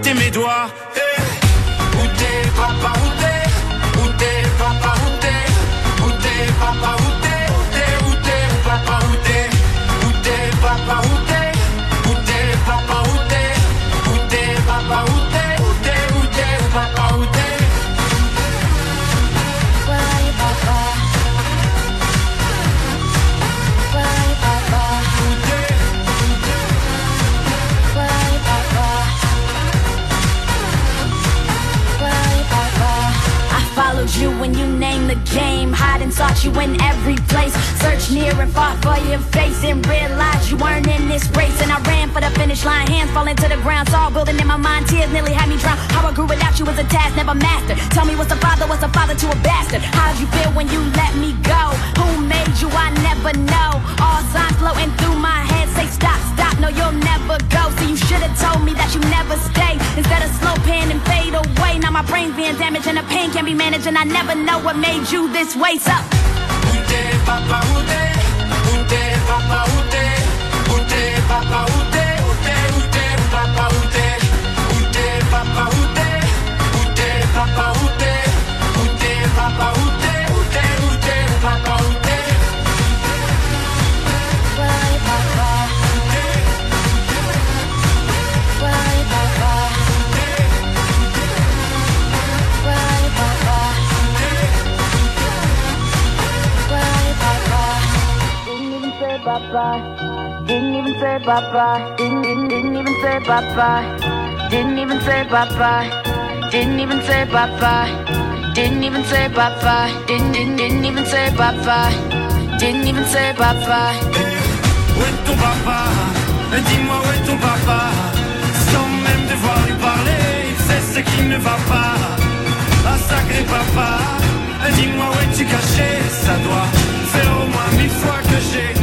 compté mes doigts. Hey. Où t'es, papa, où t'es Où you when you named the game. Hide and sought you in every place. Search near and far for your face and realized you weren't in this race. And I ran for the finish line, hands falling to the ground. Saw building in my mind, tears nearly had me drown. How I grew without you was a task never mastered. Tell me what's a father, what's a father to a bastard? How'd you feel when you let me go? Who made you? I never know. All signs floating through my head say stop, stop. No, you'll never go. So you should have told me that you never stay instead of slow pan and fade away. Now my brain's being damaged and the pain can't be managed, and I never know what made you this way. So. Papa, papa, papa, papa. Didn't, didn't, didn't even say papa. Didn't even say papa. Didn't even say papa. Didn't even say papa. Didn't, didn't, didn't even say papa. Didn't even say papa. Où est ton papa? Dis-moi où est ton papa? Sans même devoir lui parler, il sait ce qui ne va pas. Ah sacré papa, dis-moi où es-tu caché? Ça doit faire au moins mille fois que j'ai